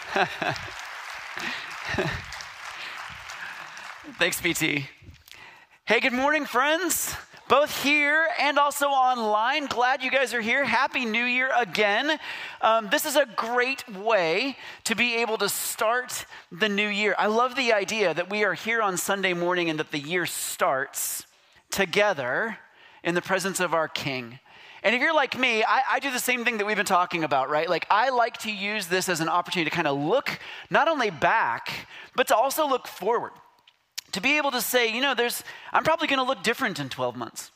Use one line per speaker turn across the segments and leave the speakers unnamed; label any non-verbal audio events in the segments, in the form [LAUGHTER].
[LAUGHS] Thanks, BT. Hey, good morning, friends. Both here and also online. Glad you guys are here. Happy New Year again. Um, this is a great way to be able to start the new year. I love the idea that we are here on Sunday morning and that the year starts together in the presence of our King. And if you're like me, I, I, do the same thing that we've been talking about, right? Like, I like to use this as an opportunity to kind of look not only back, but to also look forward. To be able to say, you know, there's, I'm probably going to look different in 12 months.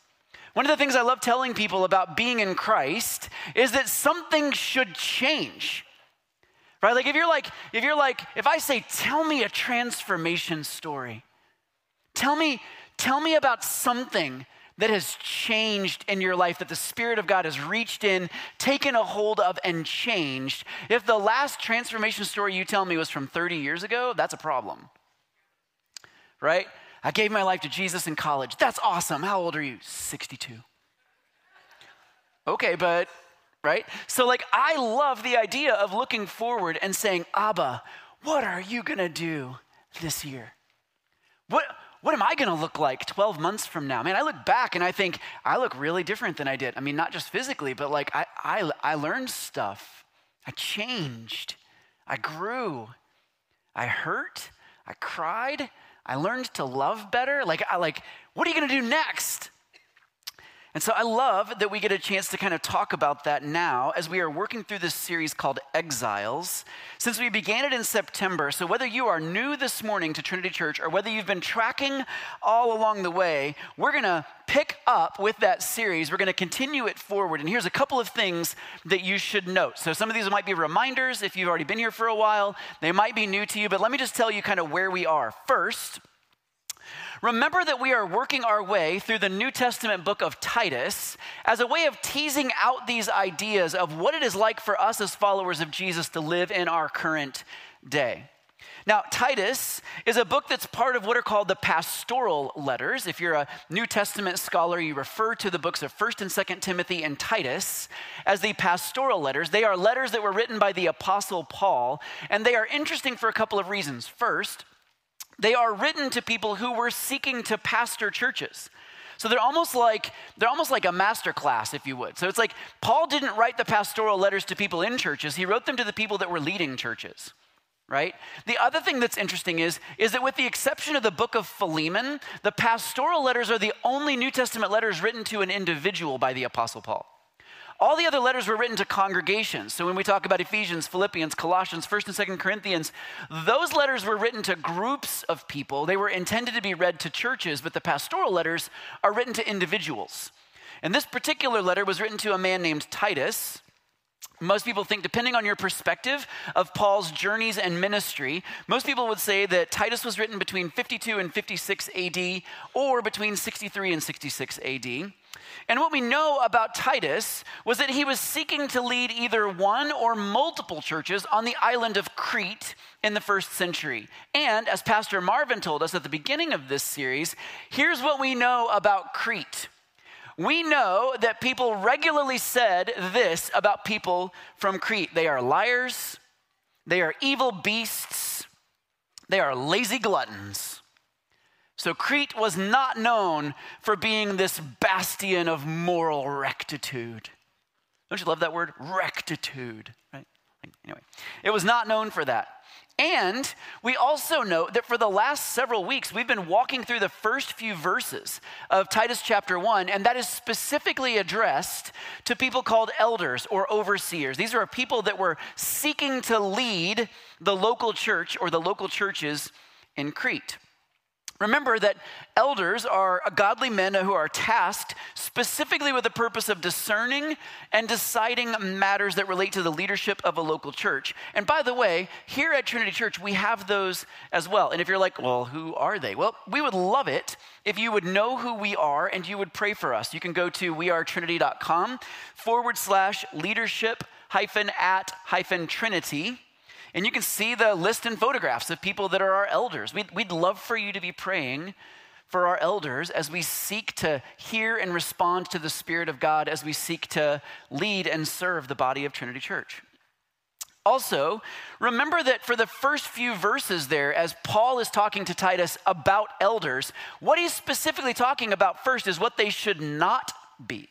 One of the things I love telling people about being in Christ is that something should change. Right? Like if you're like if you're like if I say tell me a transformation story. Tell me tell me about something that has changed in your life, that the Spirit of God has reached in, taken a hold of, and changed, if the last transformation story you tell me was from 30 years ago, that's a problem. Right? I gave my life to Jesus in college. That's awesome. How old are you? 62. Okay, but, right? So, like, I love the idea of looking forward and saying, Abba, what are you to do this year? What, what am I going to look like 12 months from now? Man, I look back and I think I look really different than I did. I mean, not just physically, but like I, I, I learned stuff. I changed. I grew. I hurt. I cried. I learned to love better. Like, I like, what are you going to do next? And so I love that we get a chance to kind of talk about that now as we are working through this series called Exiles. Since we began it in September, so whether you are new this morning to Trinity Church or whether you've been tracking all along the way, we're going to pick up with that series. We're going to continue it forward. And here's a couple of things that you should note. So some of these might be reminders if you've already been here for a while, they might be new to you, but let me just tell you kind of where we are. First, Remember that we are working our way through the New Testament book of Titus as a way of teasing out these ideas of what it is like for us as followers of Jesus to live in our current day. Now, Titus is a book that's part of what are called the pastoral letters. If you're a New Testament scholar, you refer to the books of 1st and 2nd Timothy and Titus as the pastoral letters. They are letters that were written by the apostle Paul, and they are interesting for a couple of reasons. First, they are written to people who were seeking to pastor churches. So they're almost like they're almost like a master class, if you would. So it's like Paul didn't write the pastoral letters to people in churches; he wrote them to the people that were leading churches. Right? The other thing that's interesting is, is that with the exception of the book of Philemon, the pastoral letters are the only New Testament letters written to an individual by the Apostle Paul. All the other letters were written to congregations. So when we talk about Ephesians, Philippians, Colossians, 1st and 2nd Corinthians, those letters were written to groups of people. They were intended to be read to churches, but the pastoral letters are written to individuals. And this particular letter was written to a man named Titus. Most people think, depending on your perspective of Paul's journeys and ministry, most people would say that Titus was written between 52 and 56 AD or between 63 and 66 AD. And what we know about Titus was that he was seeking to lead either one or multiple churches on the island of Crete in the first century. And as Pastor Marvin told us at the beginning of this series, here's what we know about Crete. We know that people regularly said this about people from Crete they are liars, they are evil beasts, they are lazy gluttons. So Crete was not known for being this bastion of moral rectitude. Don't you love that word? Rectitude, right? Anyway, it was not known for that. And we also know that for the last several weeks, we've been walking through the first few verses of Titus chapter 1, and that is specifically addressed to people called elders or overseers. These are people that were seeking to lead the local church or the local churches in Crete. Remember that elders are godly men who are tasked specifically with the purpose of discerning and deciding matters that relate to the leadership of a local church. And by the way, here at Trinity Church, we have those as well. And if you're like, well, who are they? Well, we would love it if you would know who we are and you would pray for us. You can go to wearetrinity.com forward slash leadership hyphen at hyphen trinity and you can see the list and photographs of people that are our elders. We'd, we'd love for you to be praying for our elders as we seek to hear and respond to the Spirit of God, as we seek to lead and serve the body of Trinity Church. Also, remember that for the first few verses there, as Paul is talking to Titus about elders, what he's specifically talking about first is what they should not be.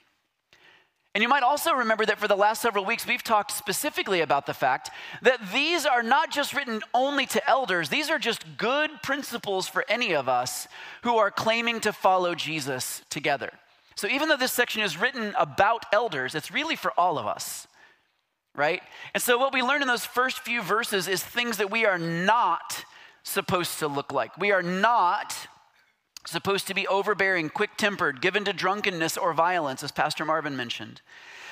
And you might also remember that for the last several weeks, we've talked specifically about the fact that these are not just written only to elders, these are just good principles for any of us who are claiming to follow Jesus together. So even though this section is written about elders, it's really for all of us right? And so, what we learn in those first few verses is things that we are not supposed to look like. We are not supposed to be overbearing, quick tempered, given to drunkenness or violence, as Pastor Marvin mentioned.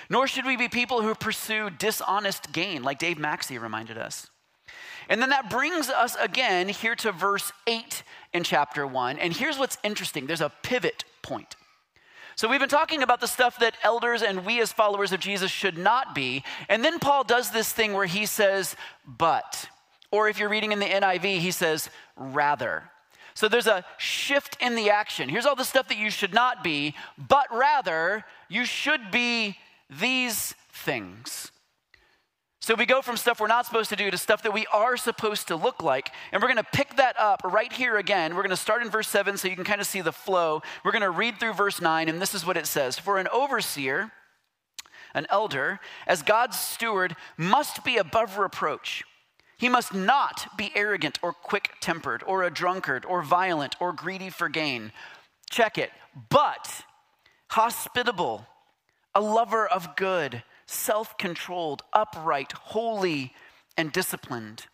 Nor should we be people who pursue dishonest gain, like Dave Maxey reminded us. And then that brings us again here to verse 8 in chapter 1. And here's what's interesting there's a pivot point. So we've been talking about the stuff that elders and we as followers of Jesus should not be. And then Paul does this thing where he says, but. Or if you're reading in the NIV, he says, rather. So there's a shift in the action. Here's all the stuff that you should not be, but rather, you should be these things. So we go from stuff we're not supposed to do to stuff that we are supposed to look like. And we're going to pick that up right here again. We're going to start in verse 7 so you can kind of see the flow. We're going to read through verse 9, and this is what it says For an overseer, an elder, as God's steward, must be above reproach. He must not be arrogant or quick tempered or a drunkard or violent or greedy for gain. Check it. But hospitable, a lover of good self controlled, upright, holy, and disciplined.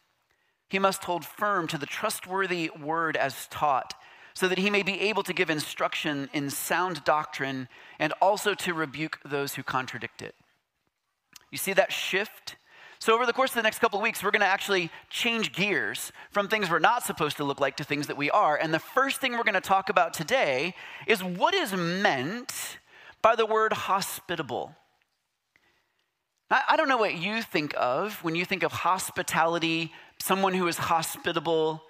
He must hold firm to the trustworthy word as taught, so that he may be able to give instruction in sound doctrine and also to rebuke those who contradict it. You see that shift? So, over the course of the next couple of weeks, we're going to actually change gears from things we're not supposed to look like to things that we are. And the first thing we're going to talk about today is what is meant by the word hospitable. I, don't know what you think of when you think of hospitality, someone who is hospitable.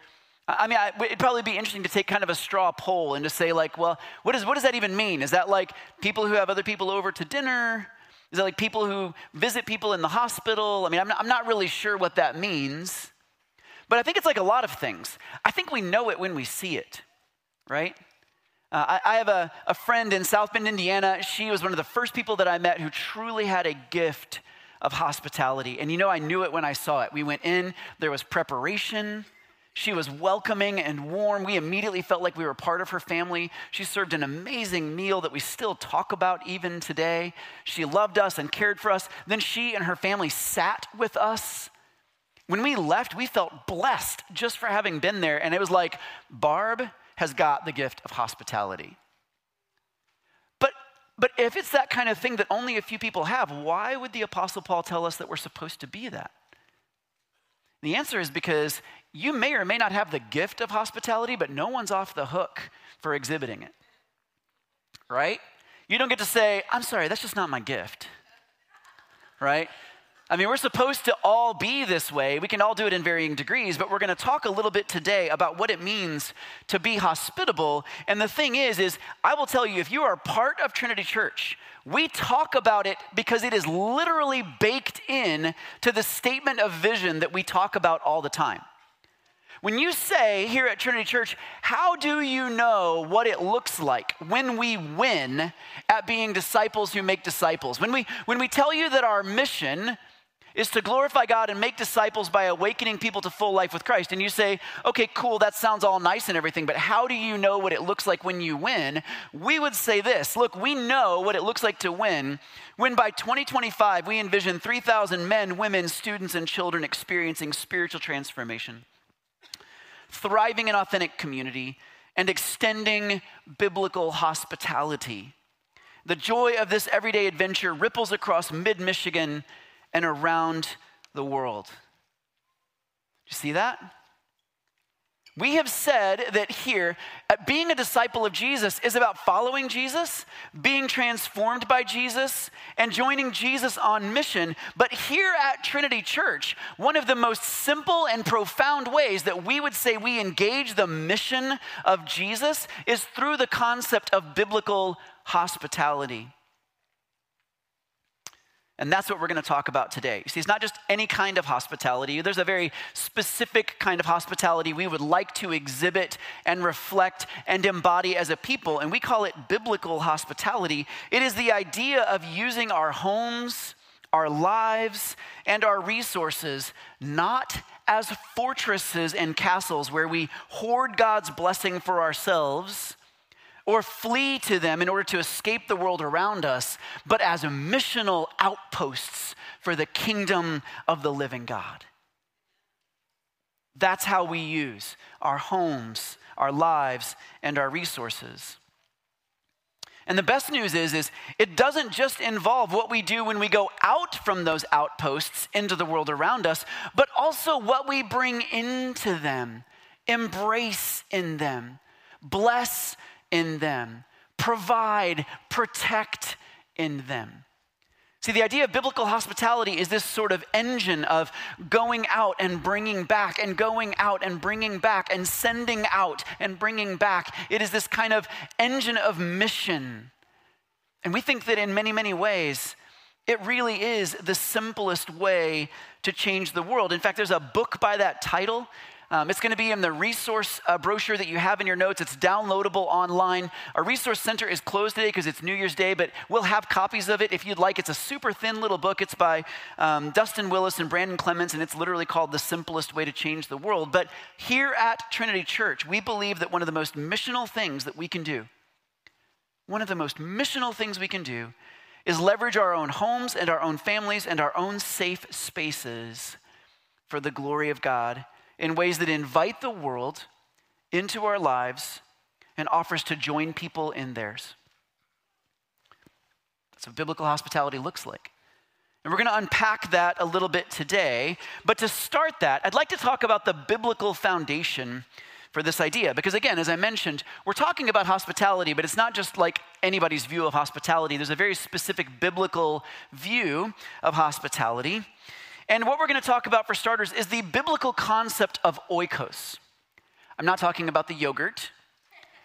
I mean, it'd probably be interesting to take kind of a straw poll and to say, like, well, what, is, what does that even mean? Is that like people who have other people over to dinner? Is it like people who visit people in the hospital? I mean, I'm not, I'm not really sure what that means. But I think it's like a lot of things. I think we know it when we see it, right? Uh, I, I, have a, a friend in South Bend, Indiana. She was one of the first people that I met who truly had a gift of hospitality. And you know, I knew it when I saw it. We went in, there was preparation. She was welcoming and warm. We immediately felt like we were part of her family. She served an amazing meal that we still talk about even today. She loved us and cared for us. Then she and her family sat with us. When we left, we felt blessed just for having been there. And it was like, Barb has got the gift of hospitality. But but if it's that kind of thing that only a few people have, why would the Apostle Paul tell us that we're supposed to be that? The answer is because you may or may not have the gift of hospitality, but no one's off the hook for exhibiting it. Right? You don't get to say, I'm sorry, that's just not my gift. Right? I mean, we're supposed to all be this way. We can all do it in varying degrees, but we're going to talk a little bit today about what it means to be hospitable. And the thing is is I will tell you if you are part of Trinity Church, we talk about it because it is literally baked in to the statement of vision that we talk about all the time. When you say here at Trinity Church, how do you know what it looks like when we win at being disciples who make disciples? When we when we tell you that our mission is to glorify God and make disciples by awakening people to full life with Christ. And you say, okay, cool, that sounds all nice and everything, but how do you know what it looks like when you win? We would say this look, we know what it looks like to win when by 2025 we envision 3,000 men, women, students, and children experiencing spiritual transformation, thriving in authentic community, and extending biblical hospitality. The joy of this everyday adventure ripples across mid Michigan and around the world. Do you see that? We have said that here, uh, being a disciple of Jesus is about following Jesus, being transformed by Jesus, and joining Jesus on mission. But here at Trinity Church, one of the most simple and profound ways that we would say we engage the mission of Jesus is through the concept of biblical hospitality. And that's what we're going to talk about today. You see, it's not just any kind of hospitality. There's a very specific kind of hospitality we would like to exhibit and reflect and embody as a people, and we call it biblical hospitality. It is the idea of using our homes, our lives, and our resources not as fortresses and castles where we hoard God's blessing for ourselves or flee to them in order to escape the world around us, but as a missional outposts for the kingdom of the living God. That's how we use our homes, our lives, and our resources. And the best news is, is it doesn't just involve what we do when we go out from those outposts into the world around us, but also what we bring into them, embrace in them, bless in them, provide, protect in them. See, the idea of biblical hospitality is this sort of engine of going out and bringing back, and going out and bringing back, and sending out and bringing back. It is this kind of engine of mission. And we think that in many, many ways, it really is the simplest way to change the world. In fact, there's a book by that title um, it's going to be in the resource uh, brochure that you have in your notes. It's downloadable online. Our resource center is closed today because it's New Year's Day, but we'll have copies of it if you'd like. It's a super thin little book. It's by um, Dustin Willis and Brandon Clements, and it's literally called The Simplest Way to Change the World. But here at Trinity Church, we believe that one of the most missional things that we can do, one of the most missional things we can do, is leverage our own homes and our own families and our own safe spaces for the glory of God in ways that invite the world into our lives and offers to join people in theirs. That's what biblical hospitality looks like. And we're going to unpack that a little bit today. But to start that, I'd like to talk about the biblical foundation for this idea. Because again, as I mentioned, we're talking about hospitality, but it's not just like anybody's view of hospitality. There's a very specific biblical view of hospitality. And what we're going to talk about for starters is the biblical concept of oikos. I'm not talking about the yogurt.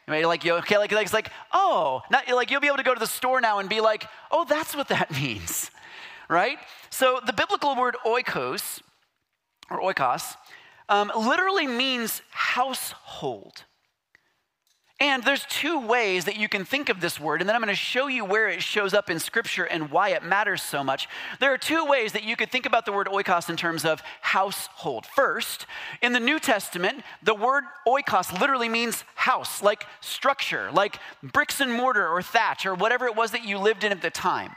Like, okay, like, it's like, oh, not, like you'll be able to go to the store now and be like, oh, that's what that [LAUGHS] means, right? So the biblical word oikos, or oikos, um, literally means household. And there's two ways that you can think of this word, and then I'm going to show you where it shows up in Scripture and why it matters so much. There are two ways that you could think about the word oikos in terms of household. First, in the New Testament, the word oikos literally means house, like structure, like bricks and mortar or thatch or whatever it was that you lived in at the time.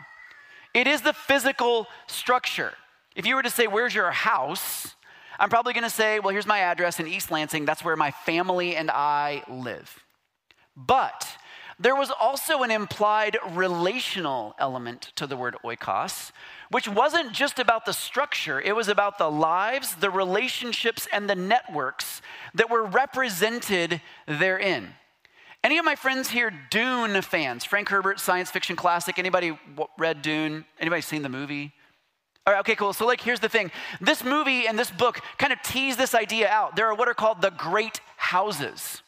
It is the physical structure. If you were to say, Where's your house? I'm probably going to say, Well, here's my address in East Lansing. That's where my family and I live. But there was also an implied relational element to the word oikos, which wasn't just about the structure, it was about the lives, the relationships, and the networks that were represented therein. Any of my friends here Dune fans? Frank Herbert, science fiction classic. Anybody read Dune? Anybody seen the movie? All right, okay, cool. So, like, here's the thing this movie and this book kind of tease this idea out. There are what are called the great houses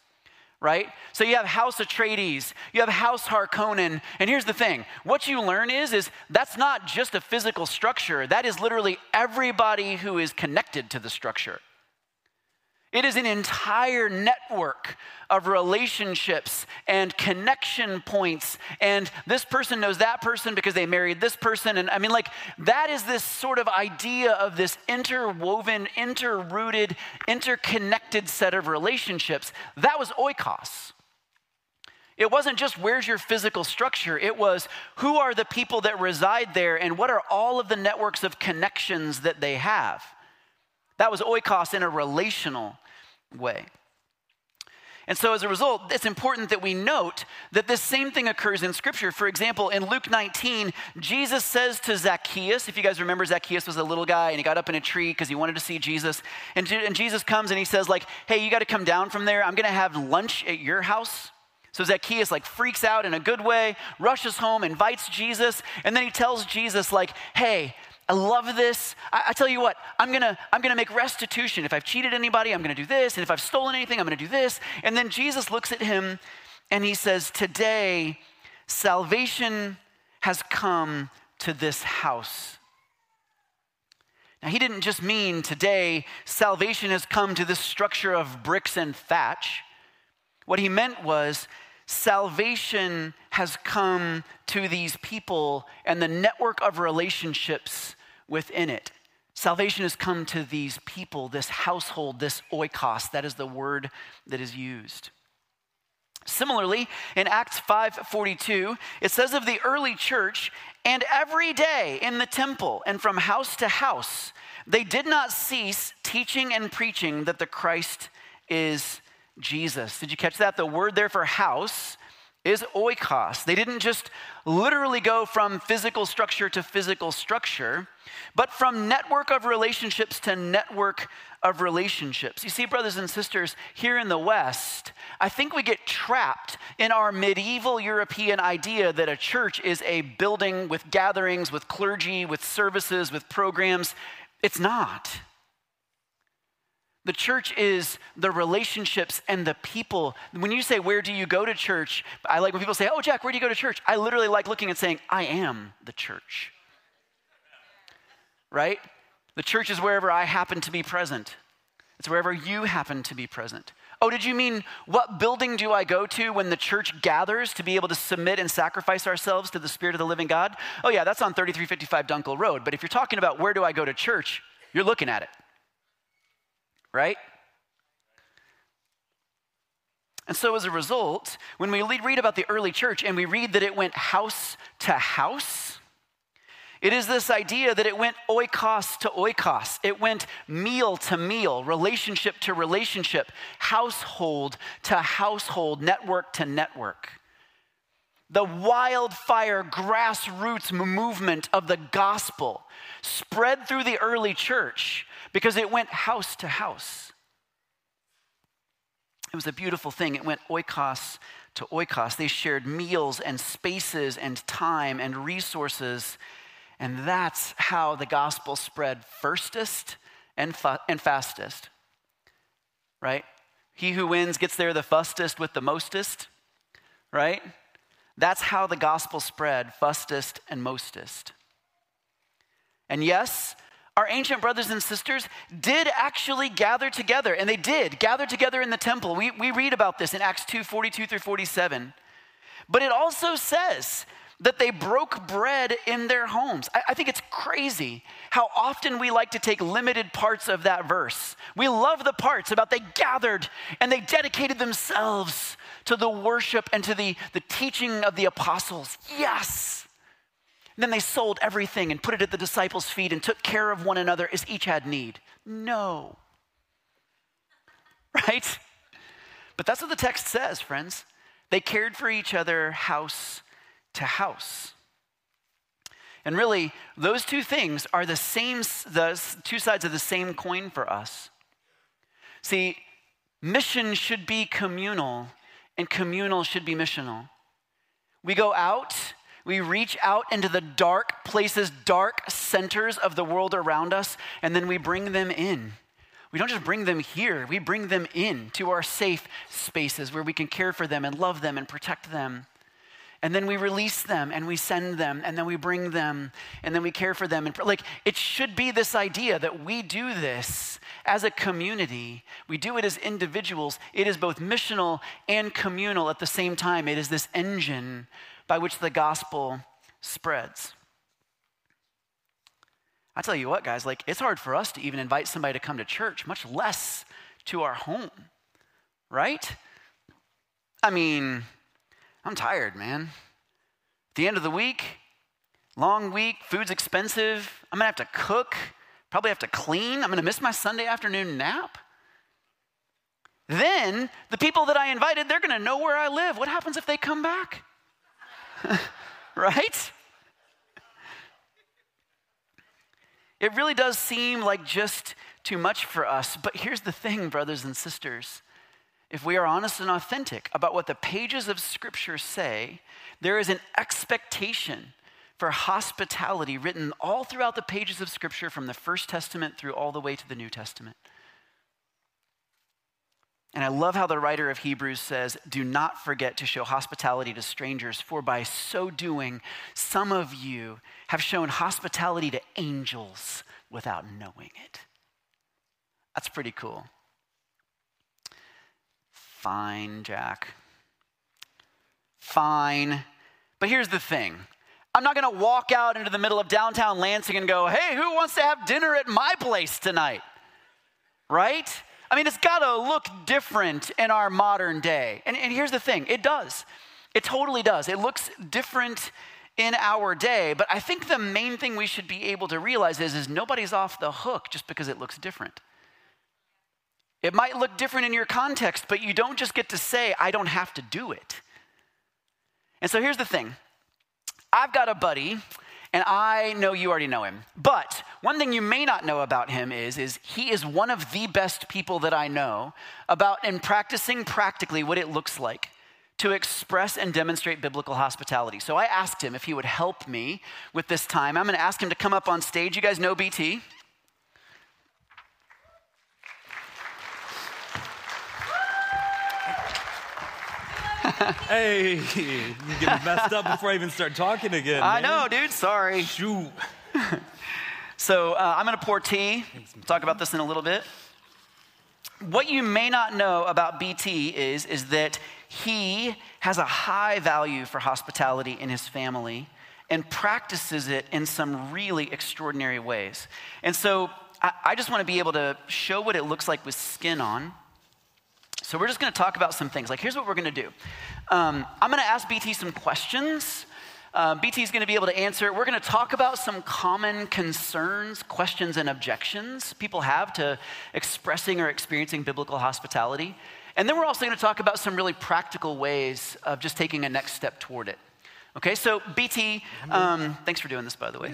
right? So you have House Atreides, you have House Harkonnen, and here's the thing: what you learn is is that's not just a physical structure. That is literally everybody who is connected to the structure. It is an entire network of relationships and connection points. And this person knows that person because they married this person. And I mean, like, that is this sort of idea of this interwoven, interrooted, interconnected set of relationships. That was oikos. It wasn't just where's your physical structure, it was who are the people that reside there and what are all of the networks of connections that they have. That was oikos in a relational way. And so, as a result, it's important that we note that this same thing occurs in Scripture. For example, in Luke 19, Jesus says to Zacchaeus, if you guys remember, Zacchaeus was a little guy and he got up in a tree because he wanted to see Jesus. And, and Jesus comes and he says, like, hey, you got to come down from there. I'm going to have lunch at your house. So Zacchaeus like freaks out in a good way, rushes home, invites Jesus, and then he tells Jesus like, "Hey, I love this. I, I, tell you what, I'm gonna, I'm gonna make restitution. If I've cheated anybody, I'm gonna do this. And if I've stolen anything, I'm gonna do this. And then Jesus looks at him and he says, Today, salvation has come to this house Now, he didn't just mean today salvation has come to this structure of bricks and thatch. What he meant was salvation has come to these people and the network of relationships within it. Salvation has come to these people, this household, this oikos. That is the word that is used. Similarly, in Acts 5:42, it says of the early church, and every day in the temple and from house to house, they did not cease teaching and preaching that the Christ is Jesus. Did you catch that? The word there for house is oikos. They didn't just literally go from physical structure to physical structure, but from network of relationships to network of relationships. You see, brothers and sisters, here in the West, I think we get trapped in our medieval European idea that a church is a building with gatherings, with clergy, with services, with programs. It's not. The church is the relationships and the people. When you say, Where do you go to church? I like when people say, Oh, Jack, where do you go to church? I literally like looking and saying, I am the church. Right? The church is wherever I happen to be present, it's wherever you happen to be present. Oh, did you mean what building do I go to when the church gathers to be able to submit and sacrifice ourselves to the Spirit of the living God? Oh, yeah, that's on 3355 Dunckel Road. But if you're talking about where do I go to church, you're looking at it right? And so, as a result, when we read about the early church and we read that it went house to house, it is this idea that it went oikos to oikos. It went meal to meal, relationship to relationship, household to household, network to network. The wildfire grassroots movement of the gospel spread through the early church because it went house to house. It was a beautiful thing. It went oikos to oikos. They shared meals and spaces and time and resources. And that's how the gospel spread firstest and, and fastest. Right? He who wins gets there the fastest with the mostest. Right? That's how the gospel spread, fastest and mostest. And yes, our ancient brothers and sisters did actually gather together, and they did gather together in the temple. We, we read about this in Acts 2 42 through 47. But it also says that they broke bread in their homes. I, I, think it's crazy how often we like to take limited parts of that verse. We love the parts about they gathered and they dedicated themselves to the worship and to the, the teaching of the apostles. Yes. Then they sold everything and put it at the disciples' feet and took care of one another as each had need. No. [LAUGHS] Right? But that's what the text says, friends. They cared for each other house to house. And really, those two things are the same, the two sides of the same coin for us. See, mission should be communal, and communal should be missional. We go out we reach out into the dark places, dark centers of the world around us, and then we bring them in. We don't just bring them here, we bring them in to our safe spaces where we can care for them and love them and protect them. And then we release them and we send them and then we bring them and then we care for them. And like it should be this idea that we do this as a community. We do it as individuals. It is both missional and communal at the same time. It is this engine by which the gospel spreads. I tell you what, guys, like it's hard for us to even invite somebody to come to church, much less to our home, right? I mean, I'm tired, man. At the end of the week, long week, food's expensive. I'm gonna have to cook, probably have to clean. I'm gonna miss my Sunday afternoon nap. Then the people that I invited, they're gonna know where I live. What happens if they come back? [LAUGHS] right? It really does seem like just too much for us. But here's the thing, brothers and sisters. If we are honest and authentic about what the pages of Scripture say, there is an expectation for hospitality written all throughout the pages of Scripture from the First Testament through all the way to the New Testament. And I love how the writer of Hebrews says, Do not forget to show hospitality to strangers, for by so doing, some of you have shown hospitality to angels without knowing it. That's pretty cool. Fine, Jack. Fine. But here's the thing I'm not going to walk out into the middle of downtown Lansing and go, hey, who wants to have dinner at my place tonight? Right? I mean, it's got to look different in our modern day. And, and here's the thing it does. It totally does. It looks different in our day, but I think the main thing we should be able to realize is, is nobody's off the hook just because it looks different. It might look different in your context, but you don't just get to say, I don't have to do it. And so here's the thing I've got a buddy, and I know you already know him. But one thing you may not know about him is, is he is one of the best people that I know about in practicing practically what it looks like to express and demonstrate biblical hospitality. So I asked him if he would help me with this time. I'm going to ask him to come up on stage. You guys know BT?
Hey, you get messed up before I even start talking again.
I
man.
know, dude. Sorry.
Shoot.
so uh, I'm going to pour tea. Talk about this in a little bit. What you may not know about BT is, is that he has a high value for hospitality in his family and practices it in some really extraordinary ways. And so I, I just want to be able to show what it looks like with skin on so we're just going to talk about some things. Like, here's what we're going to do um, I'm going to ask BT some questions. Uh, BT is going to be able to answer. We're going to talk about some common concerns, questions, and objections people have to expressing or experiencing biblical hospitality. And then we're also going to talk about some really practical ways of just taking a next step toward it. Okay, so BT, um, thanks for doing this, by the way.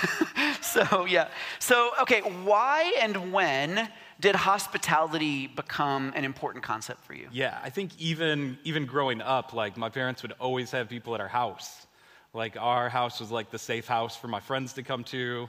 [LAUGHS] so, yeah. So, okay, why and when did hospitality become an important concept for you?
Yeah, I think even even growing up, like my parents would always have people at our house. Like our house was like the safe house for my friends to come to.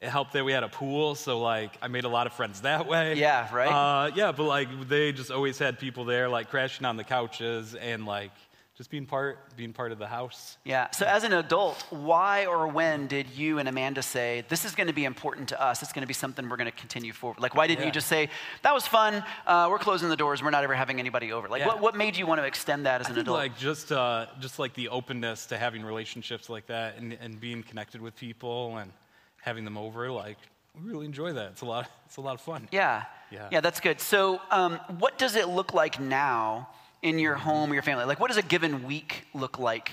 It helped that we had a pool, so like I made a lot of friends that way.
Yeah, right.
Uh, yeah, but like they just always had people there, like crashing on the couches and like just being part being part of the house.
Yeah so as an adult why or when did you and amanda say this is going to be important to us it's going to be something we're going to continue forward like why didn't yeah. you just say that was fun uh, we're closing the doors we're not ever having anybody over like yeah. what, what made you want to extend that as
I
an adult?
like just uh, just like the openness to having relationships like that and, and being connected with people and having them over like we really enjoy that. It's a lot it's a lot of fun.
Yeah. Yeah, yeah that's good. So um, what does it look like now in your home or your family? Like, what does a given week look like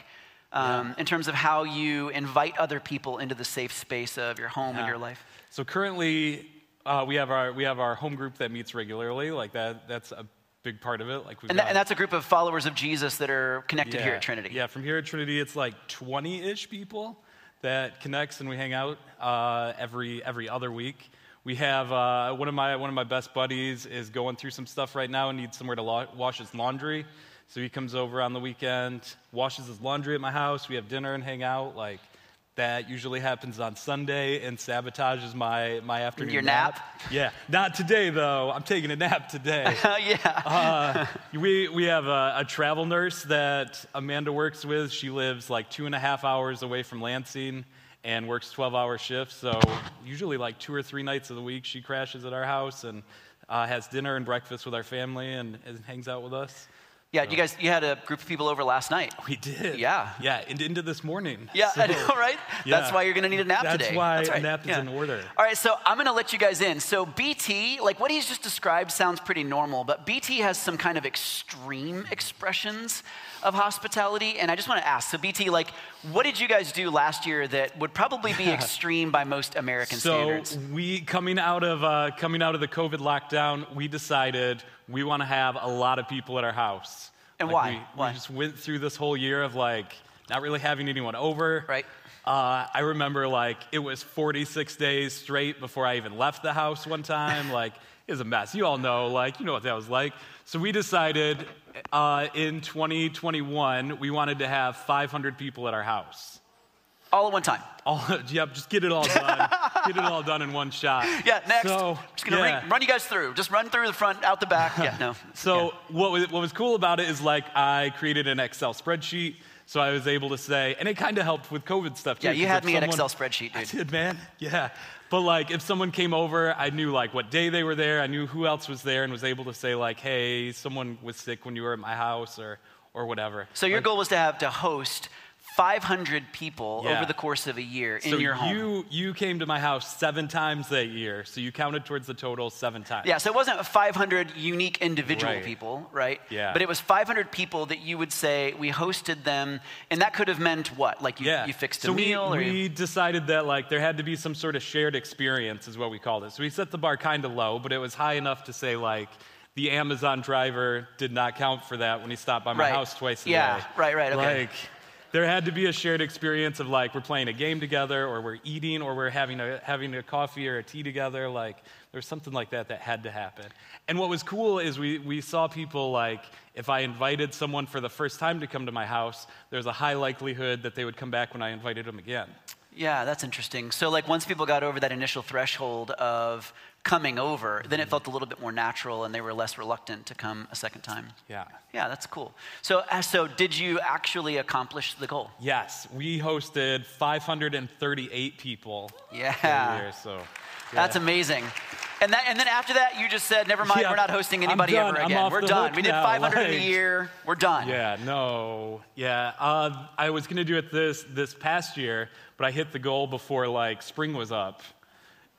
um, yeah. in terms of how you invite other people into the safe space of your home yeah. and your life?
So currently, uh, we have our we have our home group that meets regularly. Like that, that's a big part of it. Like,
and, that, and, that's a group of followers of Jesus that are connected
yeah,
here at Trinity.
Yeah, from here at Trinity, it's like 20-ish people that connects and we hang out uh, every every other week. We have uh, one of my one of my best buddies is going through some stuff right now and needs somewhere to lo- wash his laundry. So he comes over on the weekend, washes his laundry at my house. We have dinner and hang out. Like that usually happens on Sunday and sabotages my my afternoon.
Your nap?
nap. Yeah, not today though. I'm taking a nap today. [LAUGHS]
yeah. Uh,
we we have a, a travel nurse that Amanda works with. She lives like two and a half hours away from Lansing and works 12 hour shifts. So, usually, like two or three nights of the week, she crashes at our house and uh, has dinner and breakfast with our family and, and hangs out with us.
Yeah, you guys, you had a group of people over last night.
We did.
Yeah.
Yeah, and into this morning.
Yeah, so, I know, right? Yeah. That's why you're going to need a nap
That's
today.
Why
That's
why a nap is
yeah.
in order.
All right, so I'm going to let you guys in. So BT, like what he's just described sounds pretty normal, but BT has some kind of extreme expressions of hospitality. And I just want to ask, so BT, like, what did you guys do last year that would probably be [LAUGHS] extreme by most American
so
standards?
So we, coming out of, uh, coming out of the COVID lockdown, we decided we want to have a lot of people at our house.
And
like
why?
We,
why?
we just went through this whole year of like not really having anyone over.
Right.
Uh, I remember like it was 46 days straight before I even left the house one time. [LAUGHS] like it was a mess. You all know, like you know what that was like. So we decided uh, in 2021 we wanted to have 500 people at our house.
All at one time.
All, [LAUGHS] yep, just get it all done. get it all done in one shot. [LAUGHS]
Yeah, next.
So,
just gonna
yeah.
re- run you guys through. Just run through the front, out the back. Yeah, no. [LAUGHS]
So
Yeah.
what was, what was cool about it is like I created an Excel spreadsheet, so I was able to say, and it kind of helped with COVID stuff too.
Yeah, you had me at
someone-
Excel spreadsheet,
I did, man. Yeah. But like, if someone came over, I knew like what day they were there. I knew who else was there, and was able to say like, "Hey, someone was sick when you were at my house," or or whatever.
So your
Like,
goal was to have to host 500 people
Yeah.
over the course of a year in your home.
you you came to my house seven times that year, so you counted towards the total seven times.
Yeah, so it wasn't 500 unique individual
Right.
people, right?
Yeah.
But it was 500 people that you would say we hosted them, and that could have meant what? Like you,
Yeah.
you fixed a
so
meal,
we,
or
we
you,
decided that like there had to be some sort of shared experience, is what we called it. So we set the bar kind of low, but it was high enough to say like the Amazon driver did not count for that when he stopped by my
Right.
house twice a year.
Yeah,
day.
right, right, okay.
Like there had to be a shared experience of like we're playing a game together, or we're eating, or we're having a having a coffee or a tea together. Like there's something like that that had to happen. And what was cool is we we saw people like if I invited someone for the first time to come to my house, there's a high likelihood that they would come back when I invited them again.
Yeah, that's interesting. So like once people got over that initial threshold of coming over, then it felt a little bit more natural, and they were less reluctant to come a second time.
Yeah.
Yeah, that's cool. So, uh, so did you actually accomplish the goal?
Yes, we hosted 538 people.
Yeah.
year, so
That's amazing. And, that, and then after that, you just said, never mind,
Yeah,
we're not hosting anybody ever again. We're done. We did
now,
500 in a year. We're done.
Yeah, no, yeah. Uh, I was gonna do it this this past year, but I hit the goal before like spring was up,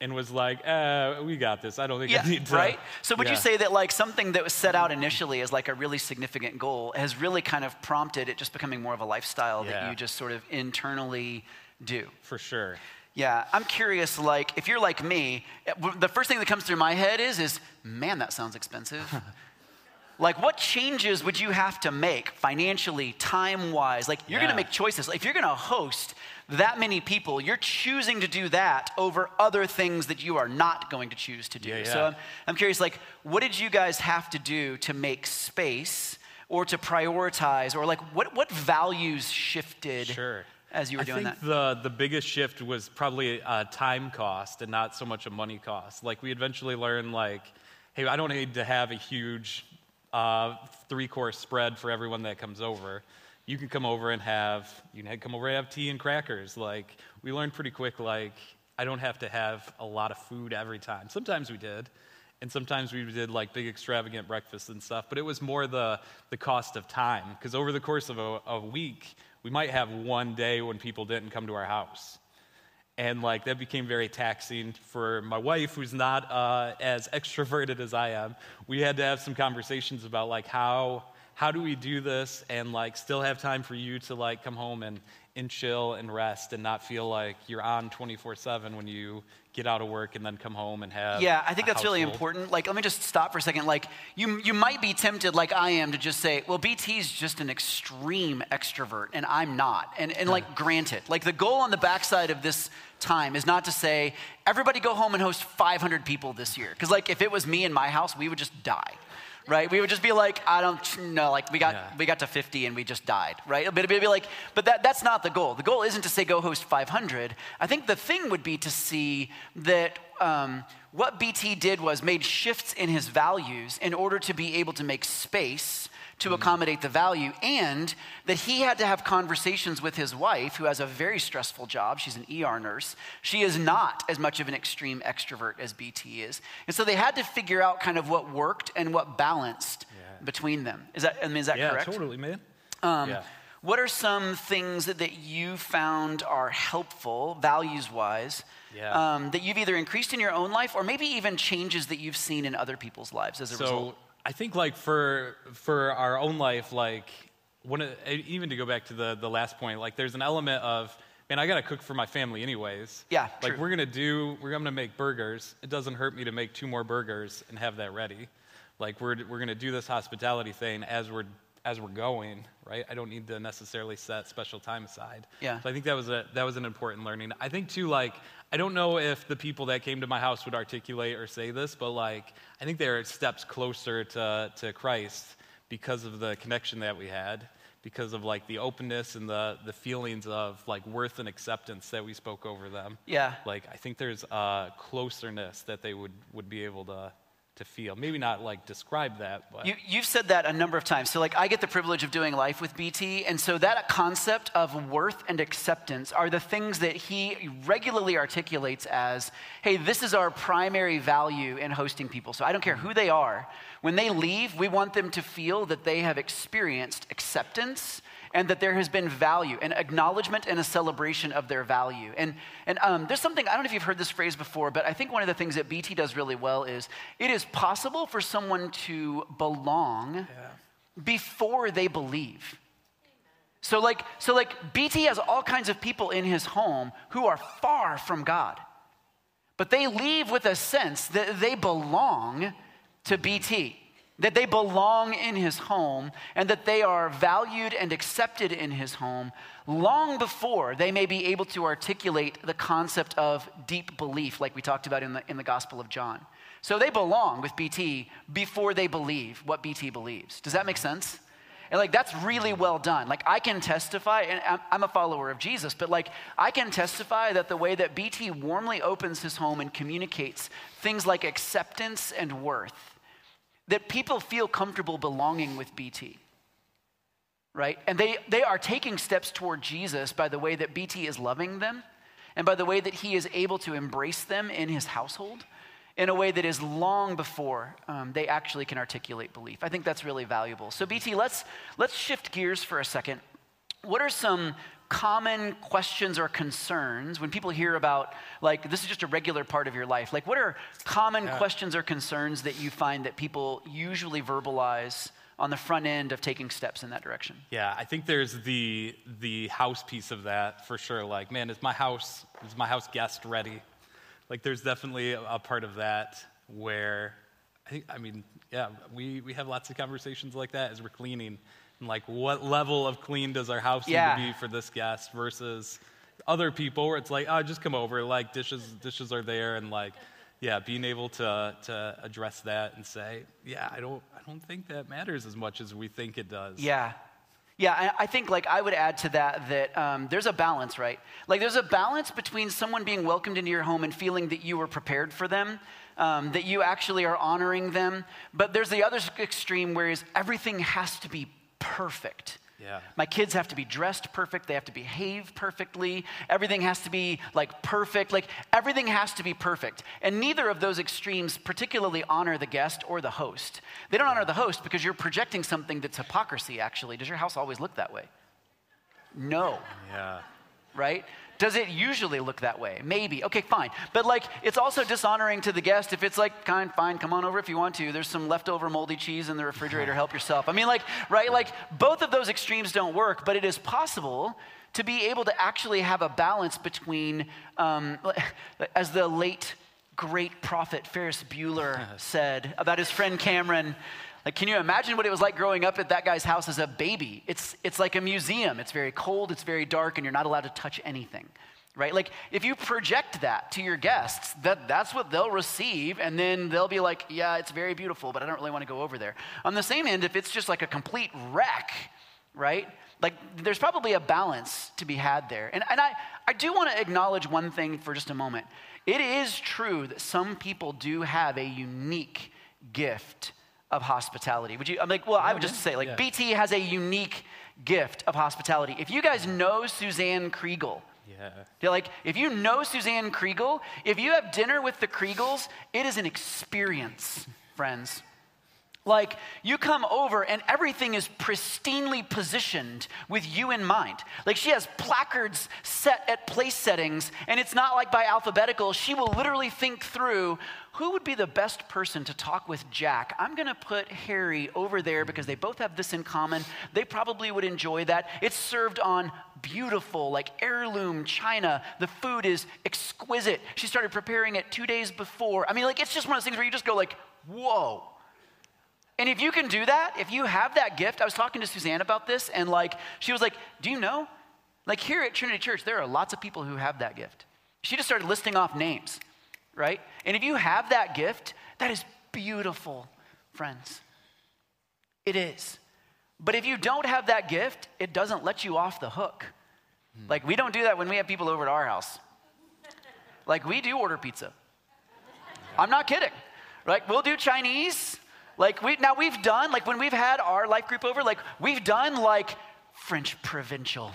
and was like, uh, "We got this. I don't think
Yeah,
I need to."
right? So would you say that like something that was set out initially as like a really significant goal has really kind of prompted it just becoming more of a lifestyle that you just sort of internally do?
for sure?
Yeah, I'm curious. Like, if you're like me, eh, the first thing that comes through my head is, is man, that sounds expensive. [LAUGHS] like, what changes would you have to make financially, time-wise? Like, you're gonna make choices. Like, If you're gonna host that many people, you're choosing to do that over other things that you are not going to choose to do.
Yeah,
So. I'm, I'm curious. Like, what did you guys have to do to make space? Or to prioritize, or like what, what values shifted
Sure.
as you were
I
doing
think
that?
the the biggest shift was probably a time cost and not so much a money cost. Like we eventually learned, like, hey, I don't need to have a huge uh, three course spread for everyone that comes over. You can come over and have you can come over and have tea and crackers. Like we learned pretty quick, like I don't have to have a lot of food every time. Sometimes we did. And sometimes we did like big extravagant breakfasts and stuff, but it was more the, the cost of time. Because over the course of a, a week, we might have one day when people didn't come to our house. And like that became very taxing for my wife, who's not uh, as [LAUGHS] extroverted as I am. We had to have some conversations about like how how do we do this and like still have time for you to like come home and, and chill and rest and not feel like you're on 24/7 when you get out of work and then come home and have
Yeah, I think that's really important. Like, let me just stop for a second. Like, you, you might be tempted, like I am, to just say, well, BT's just an extreme extrovert, and I'm not. And, and like, granted, like, the goal on the backside of this time is not to say, everybody go home and host 500 people this year. Because, like, if it was me in my house, we would just die. Right, we would just be like, I don't know, like we got
Yeah.
we got to 50 and we just died, right? But it'd be like, but that, that's not the goal. The goal isn't to say go host 500. I think the thing would be to see that um, what BT did was made shifts in his values in order to be able to make space to accommodate the value, and that he had to have conversations with his wife, who has a very stressful job. She's an ER nurse. She is not as much of an extreme extrovert as BT is. And so they had to figure out kind of what worked and what balanced
Yeah.
between them. Is that, I mean, is that
Yeah,
correct?
totally, man.
Um,
yeah.
What are some things that, that you found are helpful, values wise,
Yeah.
um, that you've either increased in your own life or maybe even changes that you've seen in other people's lives as a
so
result?
I think like for for our own life, like one of, even to go back to the the last point, like there's an element of man, I gotta cook for my family anyways.
Yeah,
Like
true.
we're gonna do, we're gonna make burgers. It doesn't hurt me to make two more burgers and have that ready. Like we're we're gonna do this hospitality thing as we're as we're going, right? I don't need to necessarily set special time aside.
Yeah.
So I think that was a that was an important learning. I think too, like I don't know if the people that came to my house would articulate or say this, but like I think they're steps closer to to Christ because of the connection that we had. because of like the openness and the, the feelings of like worth and acceptance that we spoke over them.
Yeah.
Like I think there's a closeness that they would, would be able to to feel. Maybe not like describe that, but
you, you've said that a number of times. So, like, I get the privilege of doing life with BT, and so that concept of worth and acceptance are the things that he regularly articulates as, "Hey, this is our primary value in hosting people." So I don't care who they are. When they leave, we want them to feel that they have experienced acceptance and that there has been value, an acknowledgement and a celebration of their value. And, and um, there's something, I don't know if you've heard this phrase before, but I think one of the things that BT does really well is it is possible for someone to belong yeah. before they believe. So like, so like BT has all kinds of people in his home who are far from God. But they leave with a sense that they belong to BT that they belong in his home and that they are valued and accepted in his home long before they may be able to articulate the concept of deep belief, like we talked about in the, in the Gospel of John. So they belong with BT before they believe what BT believes. Does that make sense? And like that's really well done. Like I can testify, and I'm a follower of Jesus, but like I can testify that the way that BT warmly opens his home and communicates things like acceptance and worth that people feel comfortable belonging with BT. Right? And they, they are taking steps toward Jesus by the way that BT is loving them and by the way that he is able to embrace them in his household in a way that is long before um, they actually can articulate belief. I think that's really valuable. So, BT, let's, let's shift gears for a second. What are some common questions or concerns when people hear about like this is just a regular part of your life like what are common yeah. questions or concerns that you find that people usually verbalize on the front end of taking steps in that direction?
Yeah i think there's the the house piece of that for sure like man is my house is my house guest ready? Like there's definitely a, a part of that where i think i mean yeah we we have lots of conversations like that as we're cleaning like what level of clean does our house yeah. need to be for this guest versus other people where it's like, oh, just come over, like dishes dishes are there and like yeah, being able to to address that and say, yeah, I don't I don't think that matters as much as we think it does.
Yeah. Yeah, I think like I would add to that that um, there's a balance, right? Like there's a balance between someone being welcomed into your home and feeling that you were prepared for them, um, that you actually are honoring them. But there's the other extreme, whereas everything has to be perfect.
Yeah.
My kids have to be dressed perfect. They have to behave perfectly. Everything has to be like perfect. Like everything has to be perfect. And neither of those extremes particularly honor the guest or the host. They don't honor the host because you're projecting something that's hypocrisy, actually. Does your house always look that way? No.
Yeah.
Right? Does it usually look that way? Maybe. Okay, fine. But like, it's also dishonoring to the guest if it's like, kind, fine, come on over if you want to. There's some leftover moldy cheese in the refrigerator, help yourself. I mean, like, right? Like, both of those extremes don't work, but it is possible to be able to actually have a balance between, um, [LAUGHS] as the late great prophet Ferris Bueller said about his friend Cameron. Like, can you imagine what it was like growing up at that guy's house as a baby? It's, it's like a museum. It's very cold, it's very dark, and you're not allowed to touch anything, right? Like, if you project that to your guests, that, that's what they'll receive, and then they'll be like, yeah, it's very beautiful, but I don't really want to go over there. On the same end, if it's just like a complete wreck, right? Like, there's probably a balance to be had there. And, and I, I do want to acknowledge one thing for just a moment. It is true that some people do have a unique gift of hospitality. Would you, I'm like, well, I would just say, like, yeah. BT has a unique gift of hospitality. If you guys know Suzanne Kriegel,
yeah.
Like, if you know Suzanne Kriegel, if you have dinner with the Kriegels, it is an experience, friends. Like, you come over and everything is pristinely positioned with you in mind. Like, she has placards set at place settings, and it's not like by alphabetical. She will literally think through who would be the best person to talk with Jack? I'm going to put Harry over there because they both have this in common. They probably would enjoy that. It's served on beautiful, like heirloom china. The food is exquisite. She started preparing it two days before. I mean, like, it's just one of those things where you just go, like, whoa and if you can do that, if you have that gift, I was talking to Suzanne about this, and like, she was like, Do you know? Like, here at Trinity Church, there are lots of people who have that gift. She just started listing off names, right? And if you have that gift, that is beautiful, friends. It is. But if you don't have that gift, it doesn't let you off the hook. Hmm. Like, we don't do that when we have people over at our house. Like, we do order pizza. I'm not kidding. Like, we'll do Chinese. Like, we, now we've done, like, when we've had our life group over, like, we've done, like, French provincial.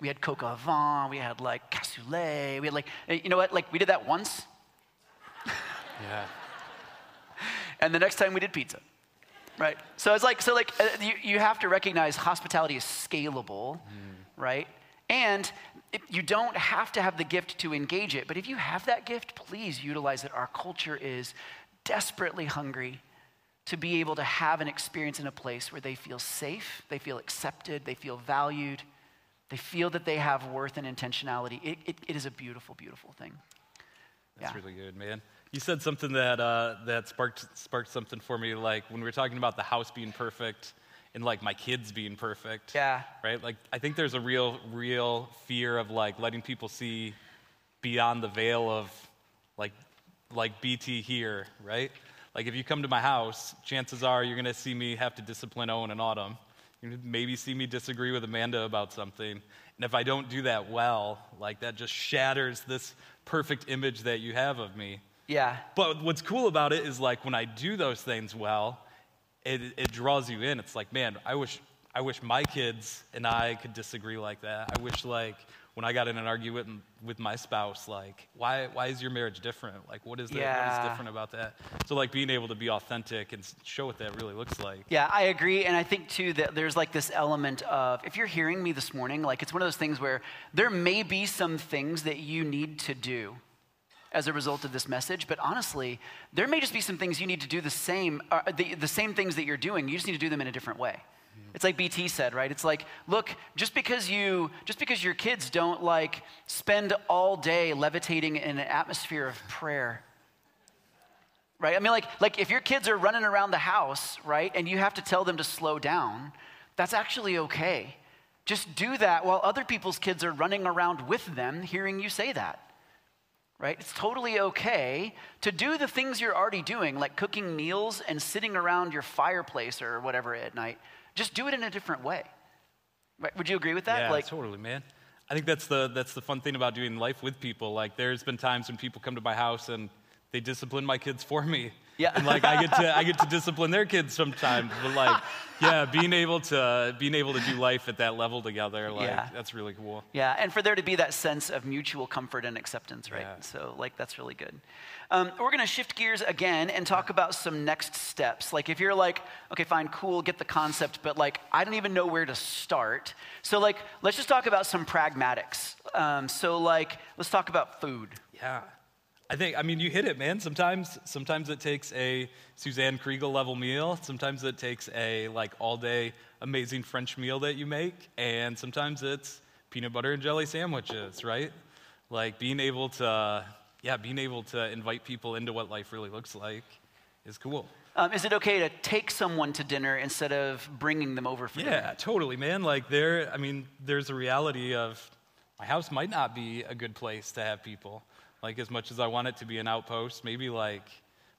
We had coq au vin, we had, like, cassoulet, we had, like, eh, you know what? Like, we did that once, [LAUGHS]
Yeah.
and the next time we did pizza. Right? So it's like, so like, uh, you, you have to recognize hospitality is scalable, right? And it, you don't have to have the gift to engage it, but if you have that gift, please utilize it. Our culture is desperately hungry to be able to have an experience in a place where they feel safe, they feel accepted, they feel valued, they feel that they have worth and intentionality. It, it, it is a beautiful, beautiful thing.
That's
Yeah.
really good, man. You said something that uh, that sparked sparked something for me, like when we were talking about the house being perfect and like my kids being perfect.
Yeah.
Right. Like I think there's a real real fear of like letting people see beyond the veil of like like BT here, right? Like if you come to my house, chances are you're gonna see me have to discipline Owen and Autumn. You're gonna maybe see me disagree with Amanda about something. And if I don't do that well, like that just shatters this perfect image that you have of me.
Yeah.
But what's cool about it is like when I do those things well, it, it draws you in. It's like, man, I wish, I wish my kids and I could disagree like that. I wish like when I got in an argument with my spouse, like, why, why is your marriage different? Like, what is that? What
Yeah.
is different about that? So like being able to be authentic and show what that really looks like.
Yeah, I agree. And I think too that there's like this element of if you're hearing me this morning, like it's one of those things where there may be some things that you need to do as a result of this message, but honestly, there may just be some things you need to do the same, uh, the, the same things that you're doing. You just need to do them in a different way. It's like BT said, right? It's like, look, just because you, just because your kids don't like spend all day levitating in an atmosphere of prayer, right? I mean, like, like if your kids are running around the house, right, and you have to tell them to slow down, that's actually okay. Just do that while other people's kids are running around with them, hearing you say that, right? It's totally okay to do the things you're already doing, like cooking meals and sitting around your fireplace or whatever at night. Just do it in a different way. Right? Would you agree with that?
Yeah,
like,
totally, man. I think that's the that's the fun thing about doing life with people. Like, there's been times when people come to my house and they discipline my kids for me.
Yeah.
And like I get to I get to discipline their kids sometimes. But like, [LAUGHS] yeah, being able to being able to do life at that level together, like
Yeah.
that's really cool.
Yeah, and for there to be that sense of mutual comfort and acceptance, right?
Yeah.
So, like, that's really good. Um, we're going to shift gears again and talk about some next steps. Like, if you're like, okay, fine, cool, get the concept, but like, I don't even know where to start. So, like, let's just talk about some pragmatics. Um, so, like, let's talk about food.
Yeah. I think I mean you hit it, man. Sometimes sometimes it takes a Suzanne Kriegel level meal. Sometimes it takes a like all day amazing French meal that you make, and sometimes it's peanut butter and jelly sandwiches, right? Like being able to yeah, being able to invite people into what life really looks like is cool.
Um, is it okay to take someone to dinner instead of bringing them over for dinner?
Yeah, totally, man. Like there, I mean, there's a reality of my house might not be a good place to have people. Like as much as I want it to be an outpost, maybe like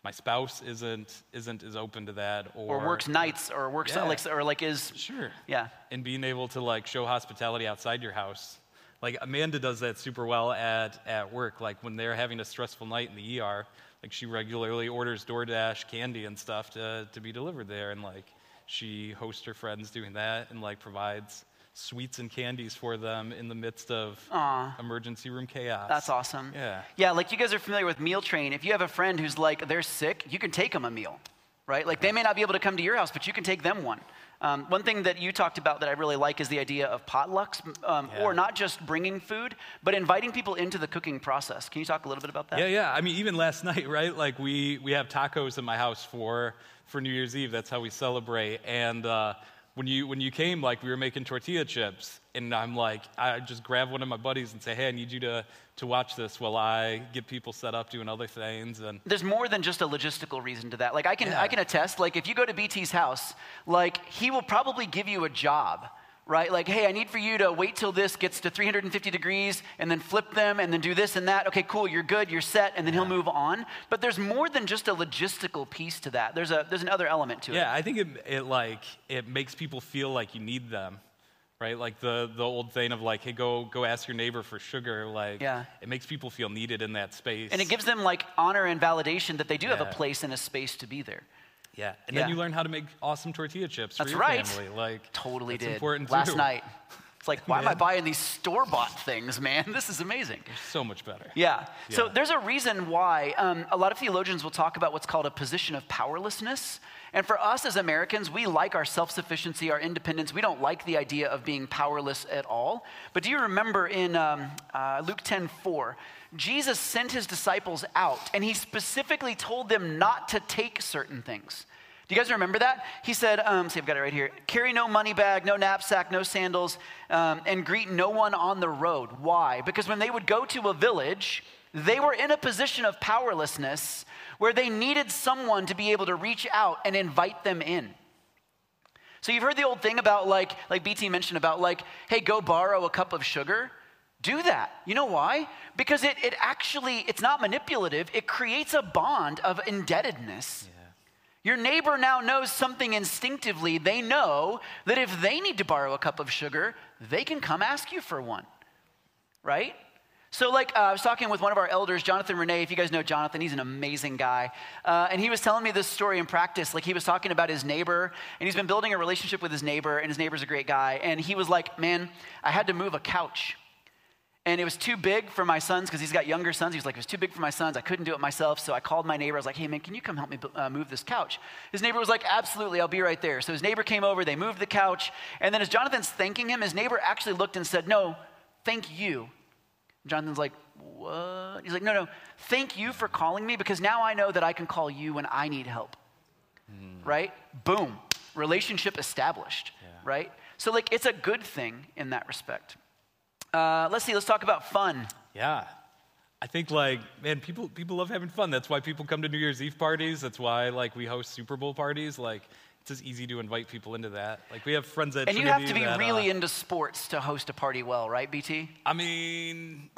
my spouse isn't isn't as open to that, or,
Or works nights, or works
Yeah.
like, or like is
Sure.
yeah.
And being able to like show hospitality outside your house. Like Amanda does that super well at at work. Like when they're having a stressful night in the ER, like she regularly orders DoorDash candy and stuff to to be delivered there, and like she hosts her friends doing that, and like provides sweets and candies for them in the midst of
Aw.
emergency room chaos.
That's awesome.
Yeah.
Yeah, like you guys are familiar with Meal Train. If you have a friend who's like, they're sick, you can take them a meal, right? Like they may not be able to come to your house, but you can take them one. Um, one thing that you talked about that I really like is the idea of potlucks, um,
Yeah.
or not just bringing food, but inviting people into the cooking process. Can you talk a little bit about that?
Yeah, yeah. I mean, even last [LAUGHS] night, right? Like we we have tacos in my house for for New Year's Eve. That's how we celebrate. And uh, when you when you came, like we were making tortilla chips, and I'm like, I just grab one of my buddies and say, Hey, I need you to to watch this while I get people set up doing other things. And
There's more than just a logistical reason to that. Like I can,
Yeah.
I can attest. Like if you go to BT's house, like he will probably give you a job, right? Like, hey, I need for you to wait till this gets to 350 degrees and then flip them and then do this and that. Okay, cool, you're good, you're set, and then he'll move on. But there's more than just a logistical piece to that. There's a there's another element to it.
Yeah, I think it, it like it makes people feel like you need them, right? Like the the old thing of like, hey, go go ask your neighbor for sugar. Like,
Yeah.
it makes people feel needed in that space.
And it gives them like honor and validation that they do have a place and a space to be there.
Yeah, and
Yeah.
then you learn how to make awesome tortilla chips for
That's
your
right.
family. Like,
Totally
that's
did.
important
Last
too.
night. [LAUGHS] It's like, why am I buying these store bought things, man? [LAUGHS] This is amazing.
So much better.
Yeah. So there's a reason why um, a lot of theologians will talk about what's called a position of powerlessness. And for us as Americans, we like our self sufficiency, our independence. We don't like the idea of being powerless at all. But do you remember in um, uh, Luke 10 4, Jesus sent his disciples out and he specifically told them not to take certain things. You guys remember that? He said, um, see, I've got it right here carry no money bag, no knapsack, no sandals, um, and greet no one on the road. Why? Because when they would go to a village, they were in a position of powerlessness where they needed someone to be able to reach out and invite them in. So you've heard the old thing about like, like BT mentioned about like, hey, go borrow a cup of sugar. Do that. You know why? Because it, it actually, it's not manipulative. It creates a bond of indebtedness. Your neighbor now knows something instinctively. They know that if they need to borrow a cup of sugar, they can come ask you for one, right? So, like, uh, I was talking with one of our elders, Jonathan Renee. If you guys know Jonathan, he's an amazing guy. Uh, and he was telling me this story in practice. Like, he was talking about his neighbor, and he's been building a relationship with his neighbor, and his neighbor's a great guy. And he was like, Man, I had to move a couch. And it was too big for my sons because he's got younger sons. He was like, it was too big for my sons. I couldn't do it myself. So I called my neighbor. I was like, hey, man, can you come help me uh, move this couch? His neighbor was like, absolutely, I'll be right there. So his neighbor came over. They moved the couch. And then as Jonathan's thanking him, his neighbor actually looked and said, no, thank you. Jonathan's like, what? He's like, no, no, thank you for calling me because now I know that I can call you when I need help. Right? Boom. Relationship established. Right? So, like, it's a good thing in that respect. Uh, let's see, let's talk about fun.
Yeah. I think like man, people people love having fun. That's why people come to New Year's Eve parties. That's why like we host Super Bowl parties. Like it's just easy to invite people into that. Like we have friends at
And you have to be
that,
really
uh,
into sports to host a party well, right, BT?
I mean,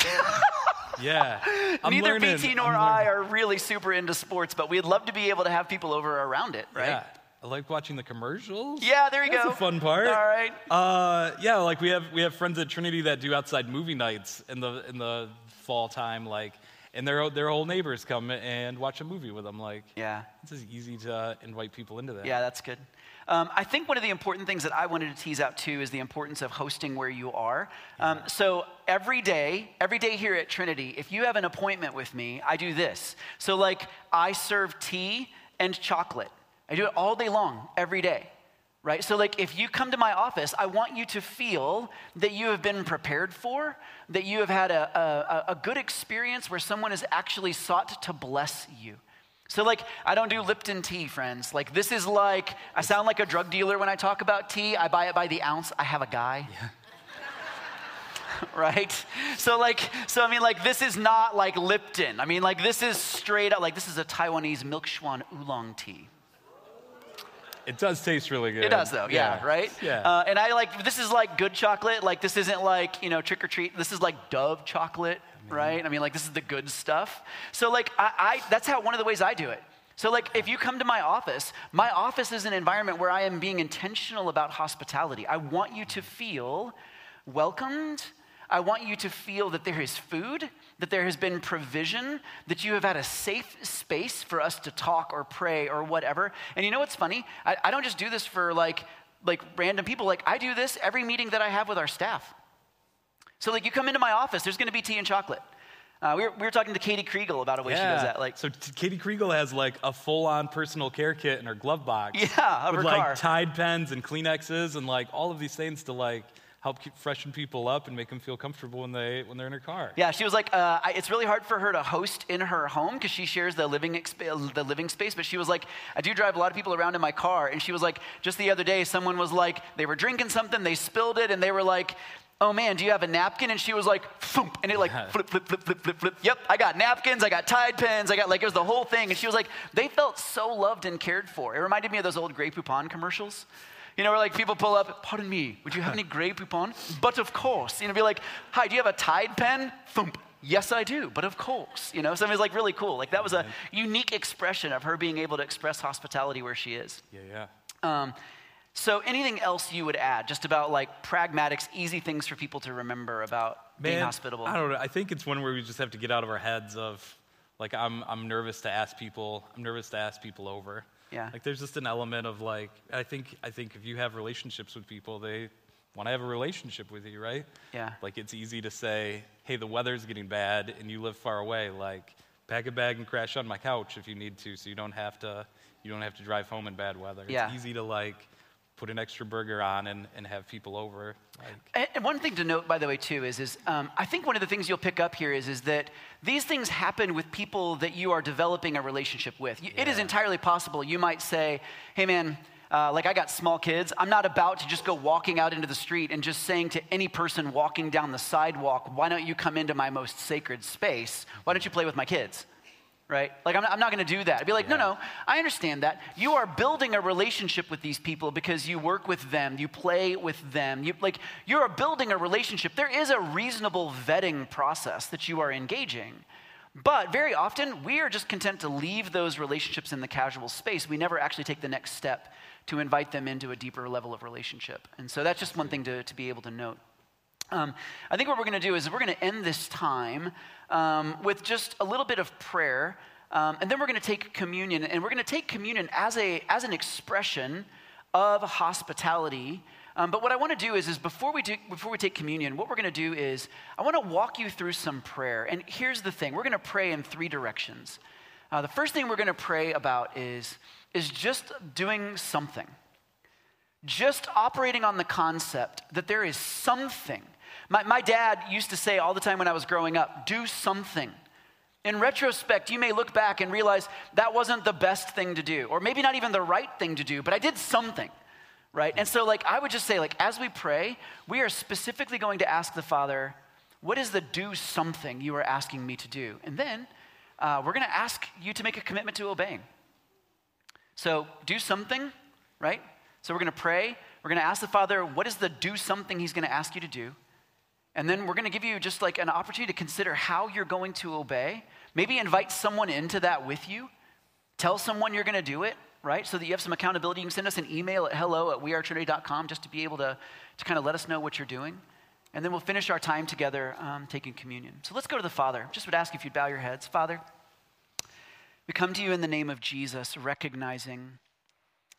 [LAUGHS] yeah. I'm
Neither
learning.
BT nor I are really super into sports, but we'd love to be able to have people over around it, right?
Yeah. I like watching the commercials.
Yeah, there you
That's
go.
That's a fun part.
All right.
Uh, yeah, like we have we have friends at Trinity that do outside movie nights in the in the fall time, like, and their their whole neighbors come and watch a movie with them. Like,
Yeah.
it's just easy to invite people into that.
Yeah, that's good. Um, I think one of the important things that I wanted to tease out too is the importance of hosting where you are. Um, so every day, every day here at Trinity, if you have an appointment with me, I do this. So like I serve tea and chocolate. I do it all day long, every day. Right? So, like, if you come to my office, I want you to feel that you have been prepared for, that you have had a, a, a good experience where someone has actually sought to bless you. So, like, I don't do Lipton tea, friends. Like, this is like, I sound like a drug dealer when I talk about tea. I buy it by the ounce. I have a guy. [LAUGHS] right? So, like, so I mean, like, this is not like Lipton. I mean, like, this is straight up, like, this is a Taiwanese milk schwan oolong tea.
It does taste really good.
It does, though, yeah, right?
Yeah.
Uh, and I like, this is like good chocolate. Like, this isn't like, you know, trick or treat. This is like Dove chocolate, right? I mean, like, this is the good stuff. So, like, I, I, that's how one of the ways I do it. So, like, if you come to my office, my office is an environment where I am being intentional about hospitality. I want you to feel welcomed. I want you to feel that there is food, that there has been provision, that you have had a safe space for us to talk or pray or whatever. And you know what's funny? I, I don't just do this for like, like random people. Like, I do this every meeting that I have with our staff. So, like, you come into my office, there's gonna be tea and chocolate. Uh, we, were, we were talking to Katie Kriegel about a way she does that. Like,
so t- Katie Kriegel has like a full-on personal care kit in her glove box. [LAUGHS]
Yeah, of
with
her
like
car.
Tide pens and Kleenexes and like all of these things to like help keep freshen people up and make them feel comfortable when they when they're in her car.
Yeah, she was like, uh, I, it's really hard for her to host in her home because she shares the living exp- the living space. But she was like, I do drive a lot of people around in my car, and she was like, just the other day, someone was like, they were drinking something, they spilled it, and they were like. Oh man, do you have a napkin? And she was like, Thump, and it like flip, flip, flip, flip, flip, flip. Yep, I got napkins, I got Tide pens, I got like it was the whole thing. And she was like, they felt so loved and cared for. It reminded me of those old Grey Poupon commercials. You know, where like people pull up, pardon me, would you have any Grey Poupon? But of course. You know, be like, hi, do you have a Tide pen? Thump. Yes, I do, but of course. You know, so it was like really cool. Like that was a unique expression of her being able to express hospitality where she is.
Yeah, yeah.
Um, so anything else you would add just about like pragmatics, easy things for people to remember about being hospitable?
I don't know. I think it's one where we just have to get out of our heads of like I'm I'm nervous to ask people. I'm nervous to ask people over.
Yeah.
Like there's just an element of like I think I think if you have relationships with people, they want to have a relationship with you, right?
Yeah.
Like it's easy to say, "Hey, the weather's getting bad and you live far away, like pack a bag and crash on my couch if you need to so you don't have to you don't have to drive home in bad weather."
Yeah.
It's easy to like put an extra burger on and, and have people over. Like,
And- one thing to note, by the way, too, is, is um, I think one of the things you'll pick up here is, is that these things happen with people that you are developing a relationship with. You- It is entirely possible. You might say, hey, man, uh, like I got small kids. I'm not about to just go walking out into the street and just saying to any person walking down the sidewalk, why don't you come into my most sacred space? Why don't you play with my kids? Right? Like, I'm not, I'm not going to do that. I'd be like, no, no, I understand that. You are building a relationship with these people because you work with them, you play with them. You, like, you're building a relationship. There is a reasonable vetting process that you are engaging. But very often, we are just content to leave those relationships in the casual space. We never actually take the next step to invite them into a deeper level of relationship. And so that's just one thing to, to be able to note. Um, I think what we're going to do is we're going to end this time um, with just a little bit of prayer, um, and then we're going to take communion, and we're going to take communion as a as an expression of hospitality. Um, but what I want to do is, is before we do before we take communion, what we're going to do is I want to walk you through some prayer. And here's the thing: we're going to pray in three directions. Uh, the first thing we're going to pray about is is just doing something just operating on the concept that there is something. My, my dad used to say all the time when I was growing up do something. In retrospect, you may look back and realize that wasn't the best thing to do, or maybe not even the right thing to do, but I did something, right? And so, like, I would just say, like, as we pray, we are specifically going to ask the Father, what is the do something you are asking me to do? And then uh, we're going to ask you to make a commitment to obeying. So do something, right? So we're going to pray. We're going to ask the Father, what is the do something He's going to ask you to do? And then we're going to give you just like an opportunity to consider how you're going to obey. Maybe invite someone into that with you. Tell someone you're going to do it, right? So that you have some accountability. You can send us an email at hello at wearetrinity.com just to be able to, to kind of let us know what you're doing. And then we'll finish our time together um, taking communion. So let's go to the Father. Just would ask if you'd bow your heads. Father, we come to you in the name of Jesus, recognizing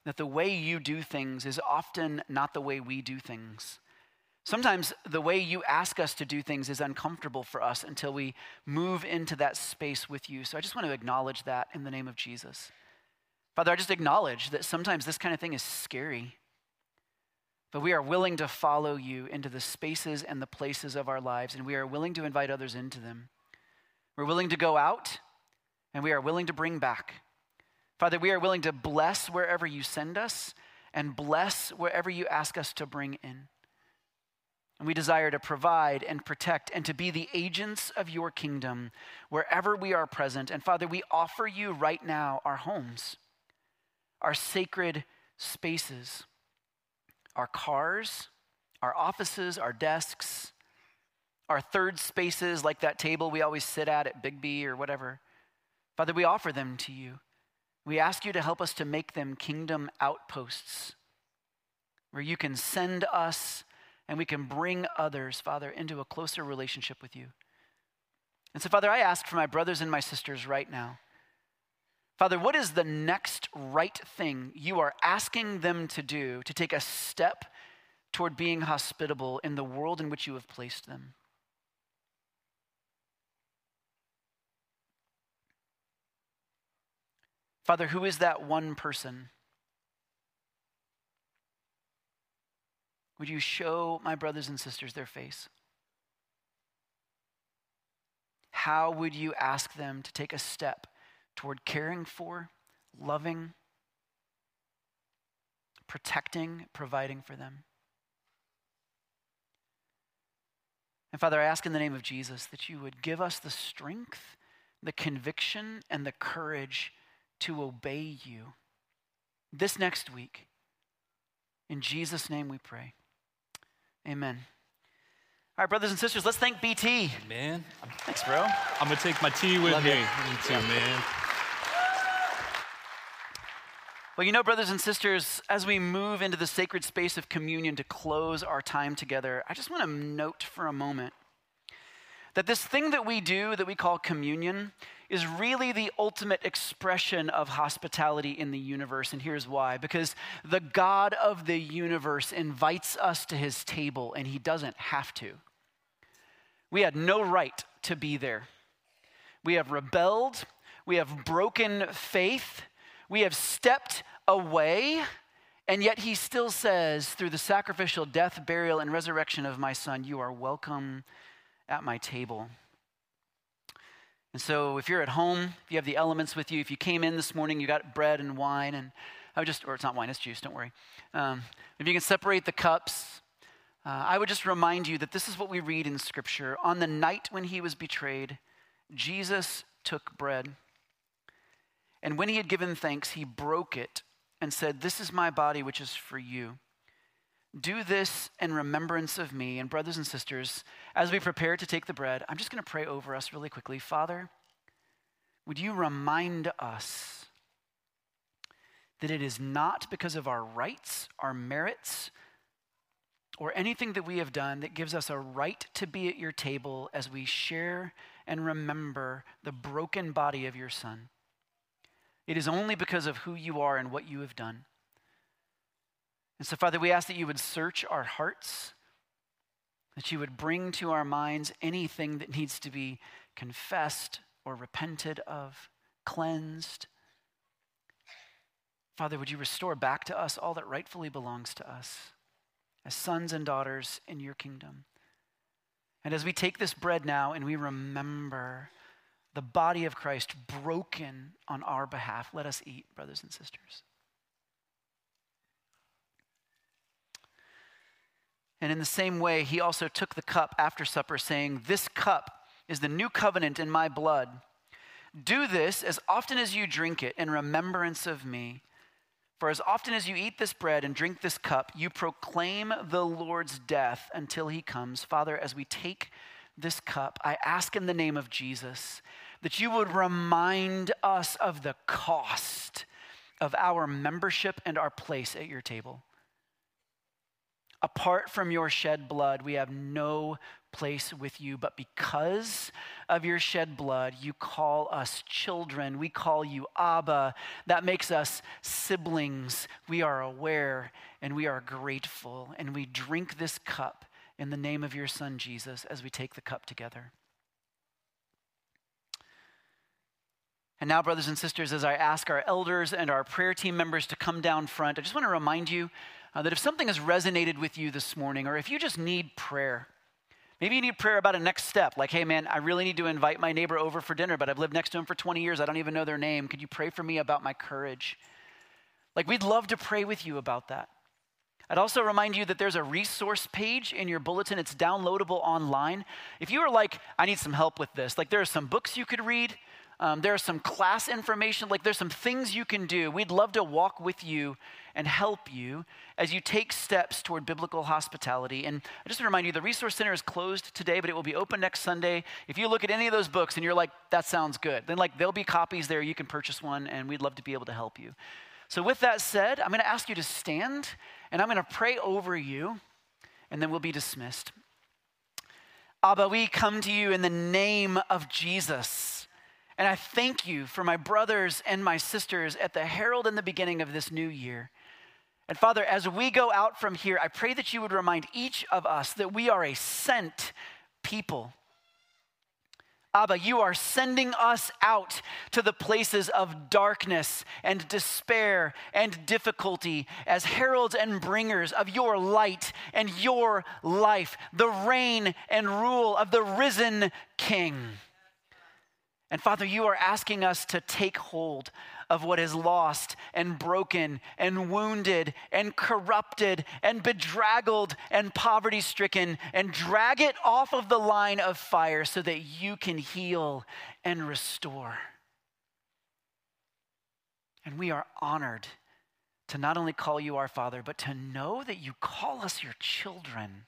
that the way you do things is often not the way we do things. Sometimes the way you ask us to do things is uncomfortable for us until we move into that space with you. So I just want to acknowledge that in the name of Jesus. Father, I just acknowledge that sometimes this kind of thing is scary. But we are willing to follow you into the spaces and the places of our lives, and we are willing to invite others into them. We're willing to go out, and we are willing to bring back. Father, we are willing to bless wherever you send us and bless wherever you ask us to bring in. And we desire to provide and protect and to be the agents of your kingdom wherever we are present. And Father, we offer you right now our homes, our sacred spaces, our cars, our offices, our desks, our third spaces like that table we always sit at at Biggby or whatever. Father, we offer them to you. We ask you to help us to make them kingdom outposts where you can send us and we can bring others, Father, into a closer relationship with you. And so, Father, I ask for my brothers and my sisters right now. Father, what is the next right thing you are asking them to do to take a step toward being hospitable in the world in which you have placed them? Father, who is that one person? Would you show my brothers and sisters their face? How would you ask them to take a step toward caring for, loving, protecting, providing for them? And Father, I ask in the name of Jesus that you would give us the strength, the conviction, and the courage to obey you this next week In Jesus' name we pray. Amen. All right, brothers and sisters, let's thank BT.
Man,
Thanks, bro.
I'm gonna take my tea with
Love
me.
it.
Me too, man.
Well, you know, brothers and sisters, as we move into the sacred space of communion to close our time together, I just want to note for a moment that this thing that we do that we call communion is really the ultimate expression of hospitality in the universe. And here's why because the God of the universe invites us to his table, and he doesn't have to. We had no right to be there. We have rebelled, we have broken faith, we have stepped away, and yet he still says, through the sacrificial death, burial, and resurrection of my son, you are welcome at my table. And so, if you're at home, if you have the elements with you, if you came in this morning, you got bread and wine, and I would just, or it's not wine, it's juice, don't worry. Um, if you can separate the cups, uh, I would just remind you that this is what we read in Scripture. On the night when he was betrayed, Jesus took bread. And when he had given thanks, he broke it and said, This is my body, which is for you. Do this in remembrance of me. And, brothers and sisters, as we prepare to take the bread, I'm just going to pray over us really quickly. Father, would you remind us that it is not because of our rights, our merits, or anything that we have done that gives us a right to be at your table as we share and remember the broken body of your Son. It is only because of who you are and what you have done. And so, Father, we ask that you would search our hearts, that you would bring to our minds anything that needs to be confessed or repented of, cleansed. Father, would you restore back to us all that rightfully belongs to us as sons and daughters in your kingdom? And as we take this bread now and we remember the body of Christ broken on our behalf, let us eat, brothers and sisters. And in the same way, he also took the cup after supper, saying, This cup is the new covenant in my blood. Do this as often as you drink it in remembrance of me. For as often as you eat this bread and drink this cup, you proclaim the Lord's death until he comes. Father, as we take this cup, I ask in the name of Jesus that you would remind us of the cost of our membership and our place at your table. Apart from your shed blood, we have no place with you. But because of your shed blood, you call us children. We call you Abba. That makes us siblings. We are aware and we are grateful. And we drink this cup in the name of your Son, Jesus, as we take the cup together. And now, brothers and sisters, as I ask our elders and our prayer team members to come down front, I just want to remind you uh, that if something has resonated with you this morning, or if you just need prayer, maybe you need prayer about a next step, like, hey man, I really need to invite my neighbor over for dinner, but I've lived next to him for 20 years, I don't even know their name. Could you pray for me about my courage? Like, we'd love to pray with you about that. I'd also remind you that there's a resource page in your bulletin. It's downloadable online. If you are like, I need some help with this, like there are some books you could read, um, are some class information, like there's some things you can do. We'd love to walk with you and help you as you take steps toward biblical hospitality. And I just want to remind you, the Resource Center is closed today, but it will be open next Sunday. If you look at any of those books and you're like, that sounds good, then like there'll be copies there. You can purchase one, and we'd love to be able to help you. So, with that said, I'm going to ask you to stand and I'm going to pray over you, and then we'll be dismissed. Abba, we come to you in the name of Jesus. And I thank you for my brothers and my sisters at the herald and the beginning of this new year. And Father, as we go out from here, I pray that you would remind each of us that we are a sent people. Abba, you are sending us out to the places of darkness and despair and difficulty as heralds and bringers of your light and your life, the reign and rule of the risen King. And Father, you are asking us to take hold of what is lost and broken and wounded and corrupted and bedraggled and poverty stricken and drag it off of the line of fire so that you can heal and restore. And we are honored to not only call you our Father, but to know that you call us your children.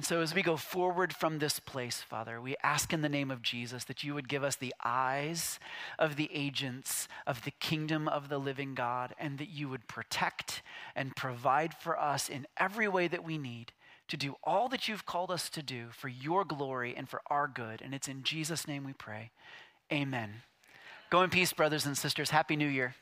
And so, as we go forward from this place, Father, we ask in the name of Jesus that you would give us the eyes of the agents of the kingdom of the living God, and that you would protect and provide for us in every way that we need to do all that you've called us to do for your glory and for our good. And it's in Jesus' name we pray. Amen. Go in peace, brothers and sisters. Happy New Year.